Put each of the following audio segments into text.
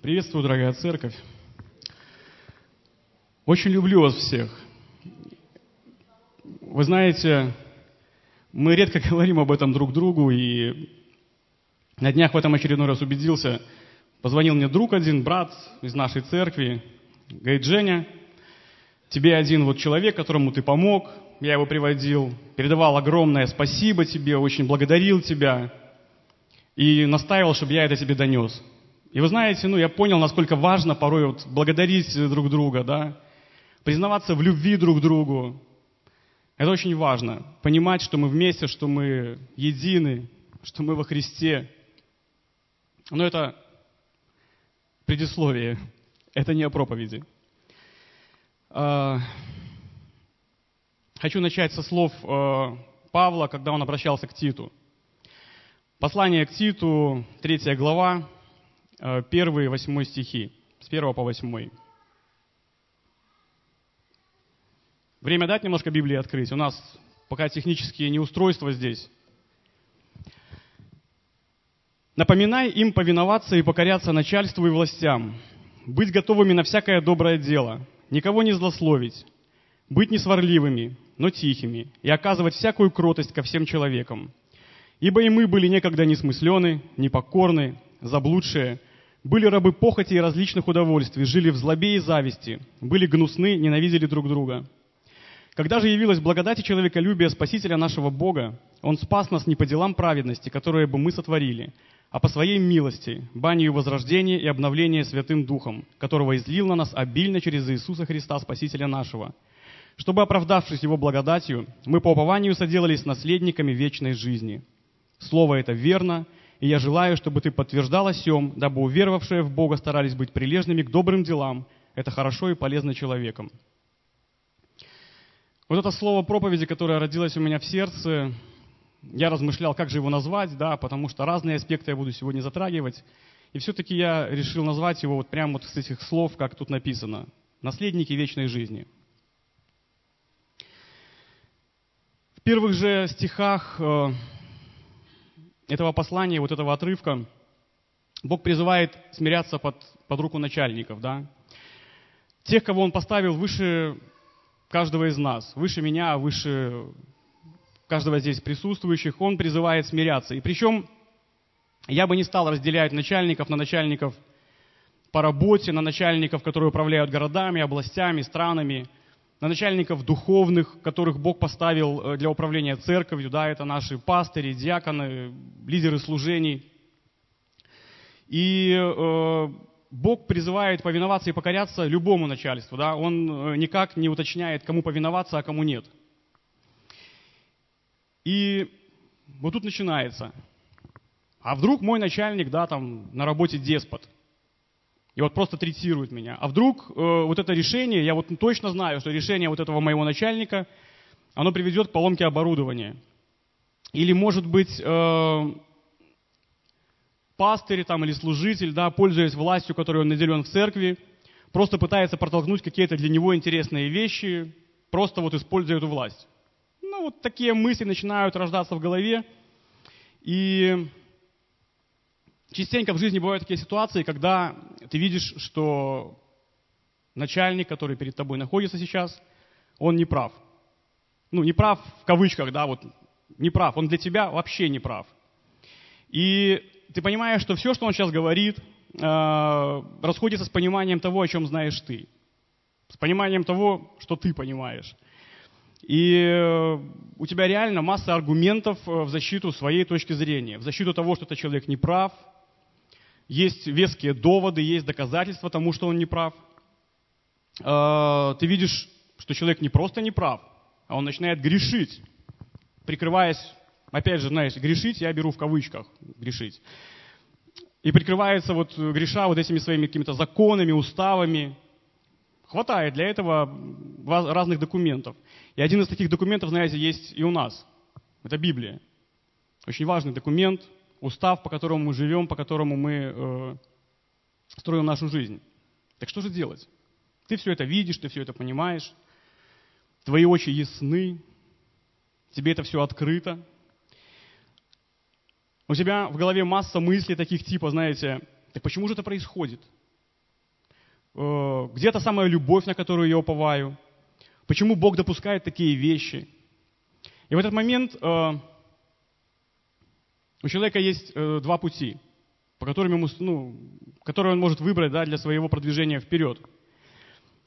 Приветствую, дорогая церковь. Очень люблю вас всех. Вы знаете, мы редко говорим об этом друг другу, и на днях в этом очередной раз убедился. Позвонил мне друг один, брат из нашей церкви, говорит, Женя, тебе один вот человек, которому ты помог, я его приводил, передавал огромное спасибо тебе, очень благодарил тебя и настаивал, чтобы я это тебе донес. И вы знаете, ну, я понял, насколько важно порой вот благодарить друг друга, да, признаваться в любви друг другу. Это очень важно. Понимать, что мы вместе, что мы едины, что мы во Христе. Но это предисловие. Это не о проповеди. А, хочу начать со слов а, Павла, когда он обращался к Титу. Послание к Титу, третья глава, Э, первые восьмой стихи, с первого по восьмой. Время дать немножко Библии открыть. У нас пока технические неустройства здесь. Напоминай им повиноваться и покоряться начальству и властям, быть готовыми на всякое доброе дело, никого не злословить, быть несварливыми, но тихими, и оказывать всякую кротость ко всем человекам. Ибо и мы были некогда несмыслены, непокорны, заблудшие, были рабы похоти и различных удовольствий, жили в злобе и зависти, были гнусны, ненавидели друг друга. Когда же явилась благодать и человеколюбие Спасителя нашего Бога, Он спас нас не по делам праведности, которые бы мы сотворили, а по своей милости, банию возрождения и обновления Святым Духом, которого излил на нас обильно через Иисуса Христа, Спасителя нашего, чтобы, оправдавшись Его благодатью, мы по упованию соделались наследниками вечной жизни. Слово это верно – и я желаю, чтобы ты подтверждал о сем, дабы уверовавшие в Бога старались быть прилежными к добрым делам. Это хорошо и полезно человеком. Вот это слово проповеди, которое родилось у меня в сердце, я размышлял, как же его назвать, да, потому что разные аспекты я буду сегодня затрагивать. И все-таки я решил назвать его вот прямо вот с этих слов, как тут написано. Наследники вечной жизни. В первых же стихах э, этого послания, вот этого отрывка, Бог призывает смиряться под, под руку начальников, да? Тех, кого Он поставил выше каждого из нас, выше меня, выше каждого здесь присутствующих, Он призывает смиряться. И причем я бы не стал разделять начальников на начальников по работе, на начальников, которые управляют городами, областями, странами – на начальников духовных, которых Бог поставил э, для управления церковью, да, это наши пастыри, диаконы, лидеры служений. И э, Бог призывает повиноваться и покоряться любому начальству, да, Он э, никак не уточняет, кому повиноваться, а кому нет. И вот тут начинается. А вдруг мой начальник, да, там на работе деспот – и вот просто третирует меня. А вдруг э, вот это решение, я вот точно знаю, что решение вот этого моего начальника, оно приведет к поломке оборудования. Или, может быть, э, пастырь там, или служитель, да, пользуясь властью, которой он наделен в церкви, просто пытается протолкнуть какие-то для него интересные вещи, просто вот используя эту власть. Ну, вот такие мысли начинают рождаться в голове. И Частенько в жизни бывают такие ситуации, когда ты видишь, что начальник, который перед тобой находится сейчас, он не прав. Ну, не прав в кавычках, да, вот не прав. Он для тебя вообще не прав. И ты понимаешь, что все, что он сейчас говорит, э, расходится с пониманием того, о чем знаешь ты. С пониманием того, что ты понимаешь. И э, у тебя реально масса аргументов э, в защиту своей точки зрения, в защиту того, что этот человек не прав, есть веские доводы, есть доказательства тому, что он не прав. А, ты видишь, что человек не просто не прав, а он начинает грешить, прикрываясь, опять же, знаешь, грешить, я беру в кавычках грешить. И прикрывается вот греша вот этими своими какими-то законами, уставами. Хватает для этого разных документов. И один из таких документов, знаете, есть и у нас. Это Библия. Очень важный документ, устав, по которому мы живем, по которому мы э, строим нашу жизнь. Так что же делать? Ты все это видишь, ты все это понимаешь, твои очи ясны, тебе это все открыто. У тебя в голове масса мыслей таких типа, знаете, так почему же это происходит? э, где то самая любовь, на которую я уповаю, почему Бог допускает такие вещи. И в этот момент э, у человека есть э, два пути, по которым ему, ну, которые он может выбрать да, для своего продвижения вперед.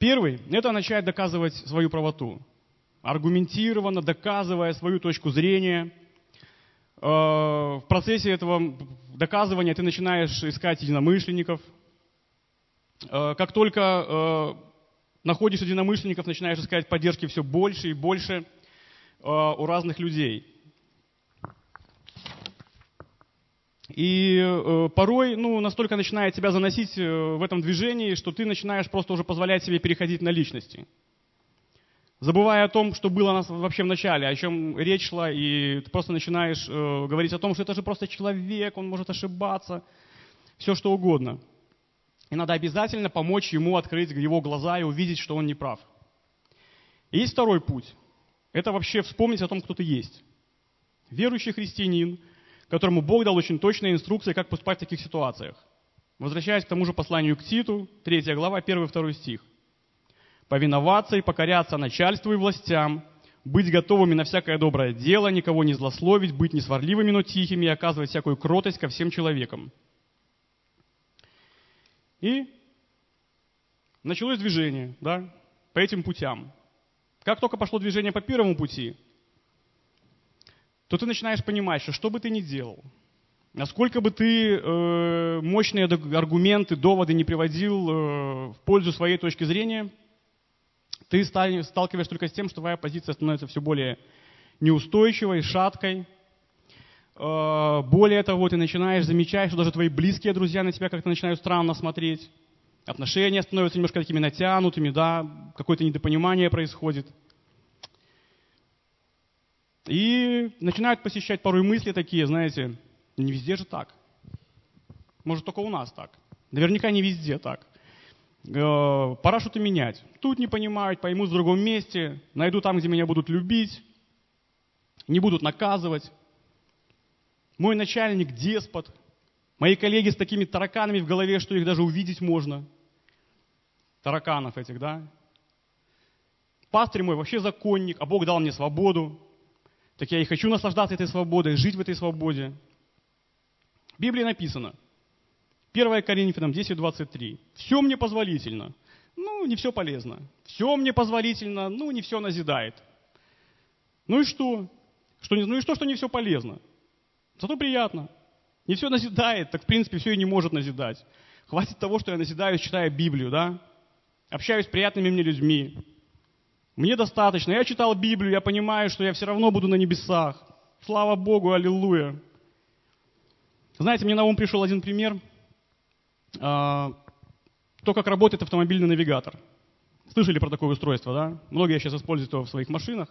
Первый – это начать доказывать свою правоту, аргументированно доказывая свою точку зрения. Э, в процессе этого доказывания ты начинаешь искать единомышленников. Э, как только э, находишь единомышленников, начинаешь искать поддержки все больше и больше у разных людей. И э, порой ну, настолько начинает тебя заносить э, в этом движении, что ты начинаешь просто уже позволять себе переходить на личности. Забывая о том, что было у нас вообще в начале, о чем речь шла, и ты просто начинаешь э, говорить о том, что это же просто человек, он может ошибаться, все что угодно. И надо обязательно помочь ему открыть его глаза и увидеть, что он не прав. И есть второй путь. Это вообще вспомнить о том, кто ты есть. Верующий христианин – которому Бог дал очень точные инструкции, как поступать в таких ситуациях. Возвращаясь к тому же посланию к Титу, 3 глава, 1-2 стих. «Повиноваться и покоряться начальству и властям, быть готовыми на всякое доброе дело, никого не злословить, быть не сварливыми, но тихими и оказывать всякую кротость ко всем человекам». И началось движение да, по этим путям. Как только пошло движение по первому пути – то ты начинаешь понимать, что что бы ты ни делал, насколько бы ты э, мощные аргументы, доводы не приводил э, в пользу своей точки зрения, ты сталкиваешься только с тем, что твоя позиция становится все более неустойчивой, шаткой. Э, более того, ты начинаешь замечать, что даже твои близкие друзья на тебя как-то начинают странно смотреть. Отношения становятся немножко такими натянутыми, да, какое-то недопонимание происходит – и начинают посещать порой мысли такие, знаете, не везде же так. Может, только у нас так. Наверняка не везде так. Э, пора что-то менять. Тут не понимают, поймут в другом месте, найду там, где меня будут любить, не будут наказывать. Мой начальник – деспот. Мои коллеги с такими тараканами в голове, что их даже увидеть можно. Тараканов этих, да? Пастырь мой вообще законник, а Бог дал мне свободу так я и хочу наслаждаться этой свободой, жить в этой свободе. В Библии написано, 1 Коринфянам 10.23. Все мне позволительно. Ну, не все полезно. Все мне позволительно, ну, не все назидает. Ну и что? что ну и что, что не все полезно? Зато приятно. Не все назидает, так в принципе все и не может назидать. Хватит того, что я назидаю, читая Библию, да? Общаюсь с приятными мне людьми, мне достаточно. Я читал Библию, я понимаю, что я все равно буду на небесах. Слава Богу, аллилуйя. Знаете, мне на ум пришел один пример. А, то, как работает автомобильный навигатор. Слышали про такое устройство, да? Многие сейчас используют его в своих машинах.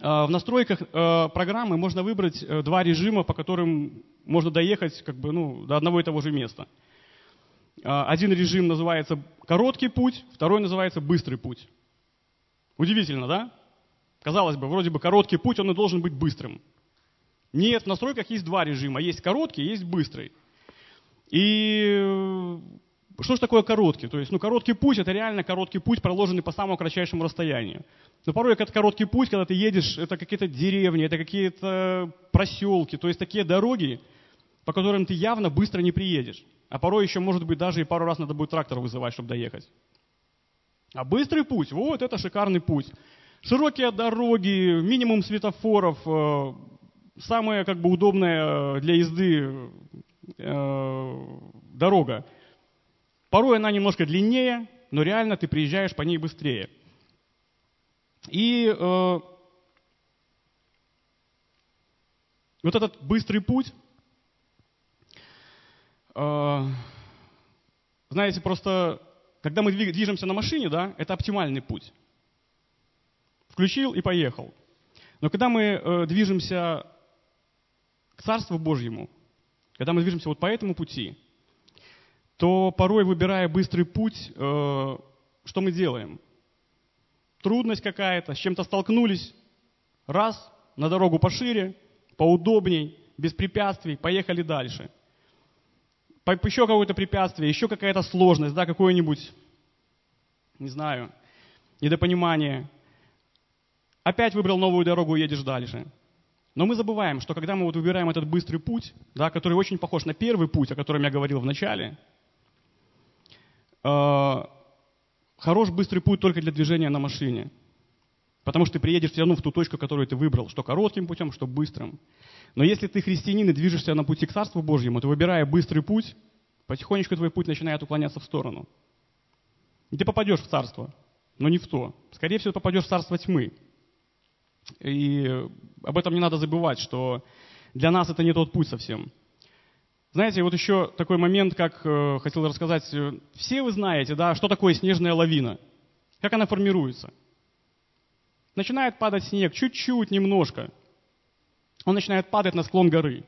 А, в настройках а, программы можно выбрать э, два режима, по которым можно доехать как бы, ну, до одного и того же места. Один режим называется короткий путь, второй называется быстрый путь. Удивительно, да? Казалось бы, вроде бы короткий путь, он и должен быть быстрым. Нет, в настройках есть два режима. Есть короткий, есть быстрый. И э, что же такое короткий? То есть, ну, короткий путь – это реально короткий путь, проложенный по самому кратчайшему расстоянию. Но порой это короткий путь, когда ты едешь, это какие-то деревни, это какие-то проселки, то есть такие дороги, по которым ты явно быстро не приедешь. А порой еще, может быть, даже и пару раз надо будет трактор вызывать, чтобы доехать. А быстрый путь, вот это шикарный путь. Широкие дороги, минимум светофоров, э, самая как бы удобная э, для езды э, дорога. Порой она немножко длиннее, но реально ты приезжаешь по ней быстрее. И э, вот этот быстрый путь, э, знаете, просто когда мы движемся на машине, да, это оптимальный путь. Включил и поехал. Но когда мы э, движемся к Царству Божьему, когда мы движемся вот по этому пути, то порой, выбирая быстрый путь, э, что мы делаем? Трудность какая-то, с чем-то столкнулись, раз, на дорогу пошире, поудобней, без препятствий, поехали дальше. Еще какое-то препятствие, еще какая-то сложность, да, какое-нибудь, не знаю, недопонимание. Опять выбрал новую дорогу, едешь дальше. Но мы забываем, что когда мы вот выбираем этот быстрый путь, да, который очень похож на первый путь, о котором я говорил в начале, э, хорош быстрый путь только для движения на машине. Потому что ты приедешь все равно в ту точку, которую ты выбрал, что коротким путем, что быстрым. Но если ты христианин и движешься на пути к Царству Божьему, то выбирая быстрый путь, потихонечку твой путь начинает уклоняться в сторону. И ты попадешь в Царство, но не в то. Скорее всего, попадешь в Царство тьмы. И об этом не надо забывать, что для нас это не тот путь совсем. Знаете, вот еще такой момент, как э, хотел рассказать. Все вы знаете, да, что такое снежная лавина? Как она формируется? Начинает падать снег чуть-чуть, немножко. Он начинает падать на склон горы.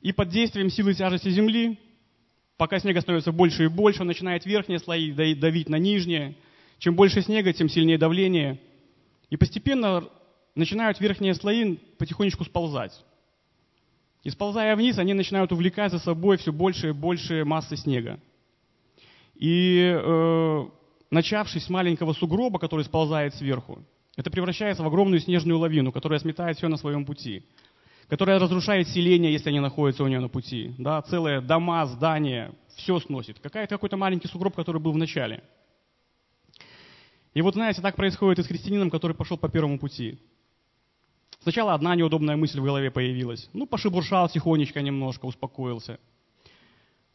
И под действием силы тяжести земли, пока снега становится больше и больше, он начинает верхние слои давить на нижние. Чем больше снега, тем сильнее давление. И постепенно начинают верхние слои потихонечку сползать. И сползая вниз, они начинают увлекать за собой все больше и больше массы снега. И э, начавшись с маленького сугроба, который сползает сверху, это превращается в огромную снежную лавину, которая сметает все на своем пути, которая разрушает селения, если они находятся у нее на пути. Да, целые дома, здания, все сносит. Какая-то, какой-то маленький сугроб, который был в начале. И вот, знаете, так происходит и с христианином, который пошел по первому пути. Сначала одна неудобная мысль в голове появилась. Ну, пошебуршал тихонечко немножко, успокоился.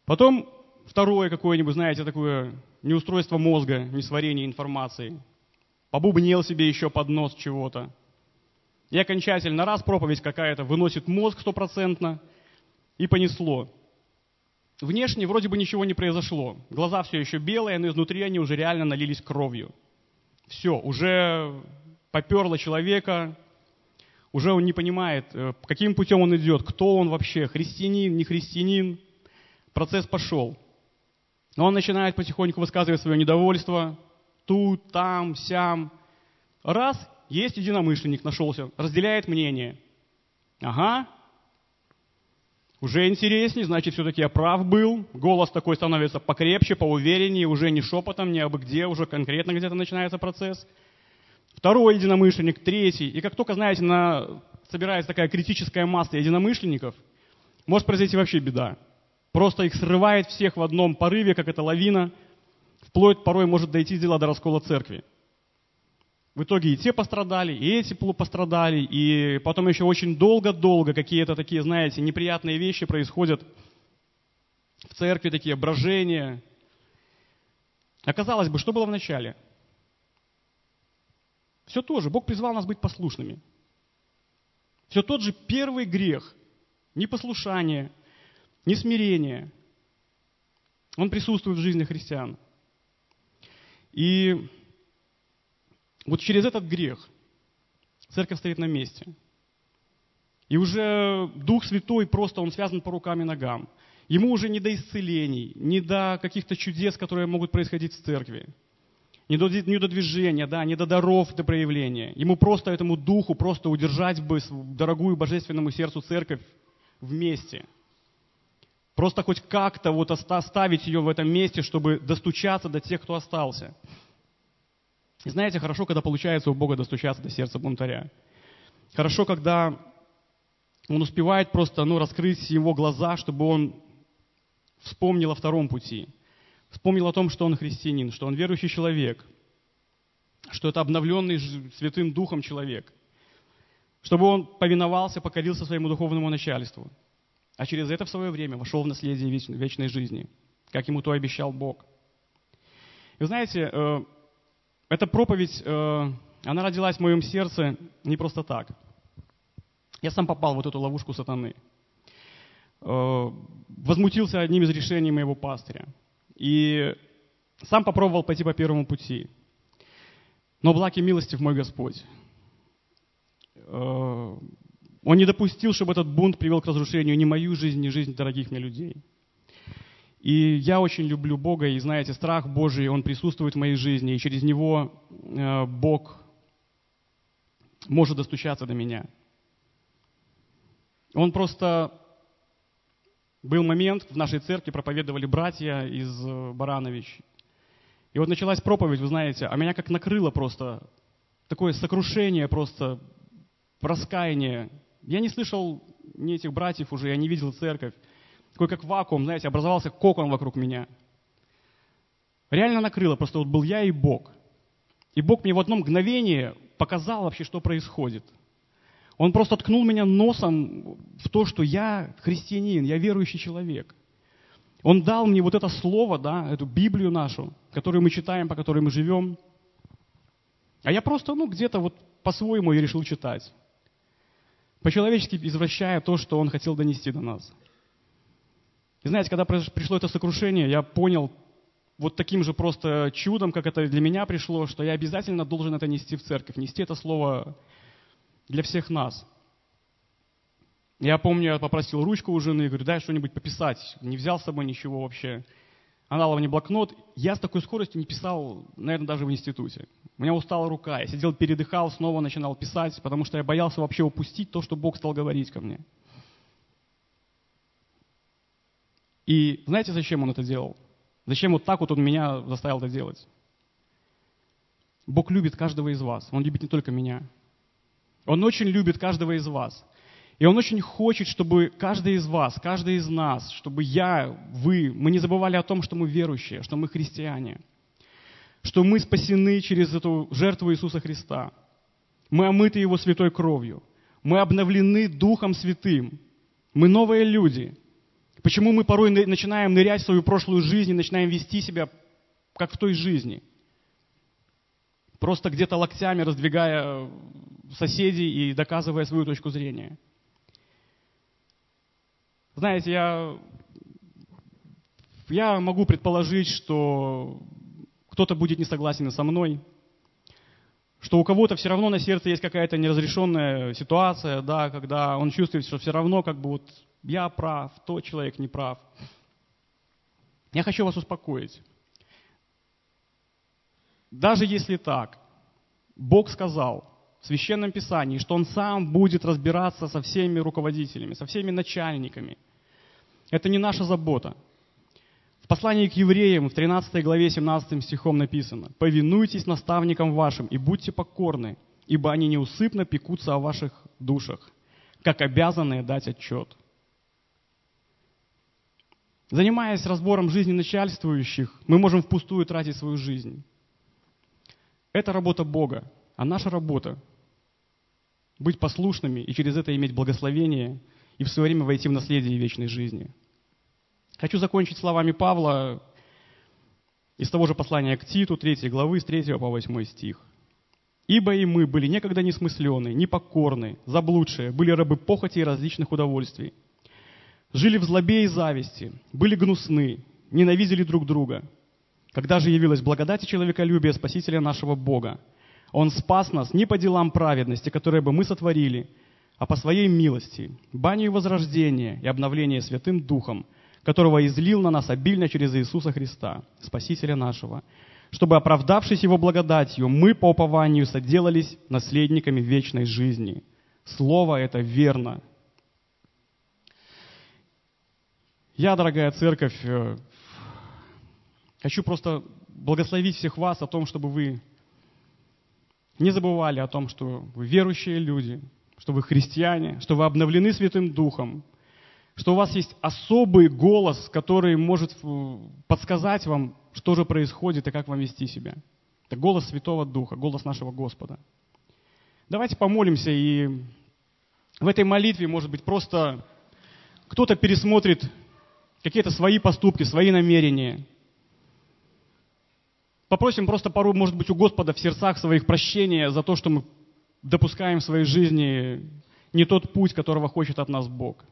Потом второе какое-нибудь, знаете, такое неустройство мозга, несварение информации. Побубнел себе еще под нос чего-то. И окончательно раз проповедь какая-то выносит мозг стопроцентно, и понесло. Внешне вроде бы ничего не произошло. Глаза все еще белые, но изнутри они уже реально налились кровью. Все, уже поперло человека, уже он не понимает, э, каким путем он идет, кто он вообще, христианин, не христианин. Процесс пошел. Но он начинает потихоньку высказывать свое недовольство, тут, там, сям. Раз, есть единомышленник нашелся, разделяет мнение. Ага, уже интереснее, значит, все-таки я прав был. Голос такой становится покрепче, поувереннее, уже не шепотом, не абы где, уже конкретно где-то начинается процесс второй единомышленник, третий. И как только, знаете, на, собирается такая критическая масса единомышленников, может произойти вообще беда. Просто их срывает всех в одном порыве, как эта лавина, вплоть порой может дойти дело до раскола церкви. В итоге и те пострадали, и эти пострадали, и потом еще очень долго-долго какие-то такие, знаете, неприятные вещи происходят в церкви, такие брожения. Оказалось бы, что было в начале – все то же. Бог призвал нас быть послушными. Все тот же первый грех. Непослушание, несмирение. Он присутствует в жизни христиан. И вот через этот грех церковь стоит на месте. И уже Дух Святой просто, он связан по рукам и ногам. Ему уже не до исцелений, не до каких-то чудес, которые могут происходить в церкви не до, не до движения, да, не до даров, до проявления. Ему просто этому духу, просто удержать бы дорогую божественному сердцу церковь вместе. Просто хоть как-то вот оставить ее в этом месте, чтобы достучаться до тех, кто остался. И знаете, хорошо, когда получается у Бога достучаться до сердца бунтаря. Хорошо, когда он успевает просто ну, раскрыть его глаза, чтобы он вспомнил о втором пути – вспомнил о том, что он христианин, что он верующий человек, что это обновленный Святым Духом человек, чтобы он повиновался, покорился своему духовному начальству, а через это в свое время вошел в наследие вечной жизни, как ему то обещал Бог. И вы знаете, э, эта проповедь, э, она родилась в моем сердце не просто так. Я сам попал в вот эту ловушку сатаны. Э, возмутился одним из решений моего пастыря – и сам попробовал пойти по первому пути. Но благ и милостив мой Господь. Он не допустил, чтобы этот бунт привел к разрушению ни мою жизнь, ни жизнь дорогих мне людей. И я очень люблю Бога, и знаете, страх Божий, он присутствует в моей жизни, и через него э, Бог может достучаться до меня. Он просто был момент, в нашей церкви проповедовали братья из э, Баранович. И вот началась проповедь, вы знаете, а меня как накрыло просто такое сокрушение, просто раскаяние. Я не слышал ни этих братьев уже, я не видел церковь. Такой как вакуум, знаете, образовался кокон вокруг меня. Реально накрыло, просто вот был я и Бог. И Бог мне в одно мгновение показал вообще, что происходит. Он просто ткнул меня носом в то, что я христианин, я верующий человек. Он дал мне вот это слово, да, эту Библию нашу, которую мы читаем, по которой мы живем. А я просто, ну, где-то вот по-своему ее решил читать. По-человечески извращая то, что он хотел донести до нас. И знаете, когда пришло это сокрушение, я понял вот таким же просто чудом, как это для меня пришло, что я обязательно должен это нести в церковь, нести это слово для всех нас. Я помню, я попросил ручку у жены, говорю, дай что-нибудь пописать. Не взял с собой ничего вообще. Она мне блокнот. Я с такой скоростью не писал, наверное, даже в институте. У меня устала рука. Я сидел, передыхал, снова начинал писать, потому что я боялся вообще упустить то, что Бог стал говорить ко мне. И знаете, зачем Он это делал? Зачем вот так вот Он меня заставил это делать? Бог любит каждого из вас. Он любит не только меня. Он очень любит каждого из вас. И Он очень хочет, чтобы каждый из вас, каждый из нас, чтобы я, вы, мы не забывали о том, что мы верующие, что мы христиане, что мы спасены через эту жертву Иисуса Христа. Мы омыты Его святой кровью. Мы обновлены Духом Святым. Мы новые люди. Почему мы порой начинаем нырять в свою прошлую жизнь и начинаем вести себя, как в той жизни? Просто где-то локтями раздвигая соседей и доказывая свою точку зрения. Знаете, я, я могу предположить, что кто-то будет не согласен со мной, что у кого-то все равно на сердце есть какая-то неразрешенная ситуация, да, когда он чувствует, что все равно как бы вот я прав, тот человек не прав. Я хочу вас успокоить. Даже если так, Бог сказал, в Священном Писании, что Он сам будет разбираться со всеми руководителями, со всеми начальниками. Это не наша забота. В послании к евреям в 13 главе 17 стихом написано «Повинуйтесь наставникам вашим и будьте покорны, ибо они неусыпно пекутся о ваших душах, как обязанные дать отчет». Занимаясь разбором жизни начальствующих, мы можем впустую тратить свою жизнь. Это работа Бога. А наша работа – быть послушными и через это иметь благословение и в свое время войти в наследие вечной жизни. Хочу закончить словами Павла из того же послания к Титу, 3 главы, с 3 по 8 стих. «Ибо и мы были некогда несмысленны, непокорны, заблудшие, были рабы похоти и различных удовольствий. Жили в злобе и зависти, были гнусны, ненавидели друг друга. Когда же явилась благодать и человеколюбие Спасителя нашего Бога, он спас нас не по делам праведности, которые бы мы сотворили, а по своей милости, банию возрождения и обновления Святым Духом, которого излил на нас обильно через Иисуса Христа, Спасителя нашего, чтобы, оправдавшись Его благодатью, мы по упованию соделались наследниками вечной жизни. Слово это верно. Я, дорогая церковь, э, хочу просто благословить всех вас о том, чтобы вы не забывали о том, что вы верующие люди, что вы христиане, что вы обновлены Святым Духом, что у вас есть особый голос, который может э, подсказать вам, что же происходит и как вам вести себя. Это голос Святого Духа, голос нашего Господа. Давайте помолимся, и в этой молитве, может быть, просто кто-то пересмотрит какие-то свои поступки, свои намерения – Попросим просто пару, может быть, у Господа в сердцах своих прощения за то, что мы допускаем в своей жизни не тот путь, которого хочет от нас Бог.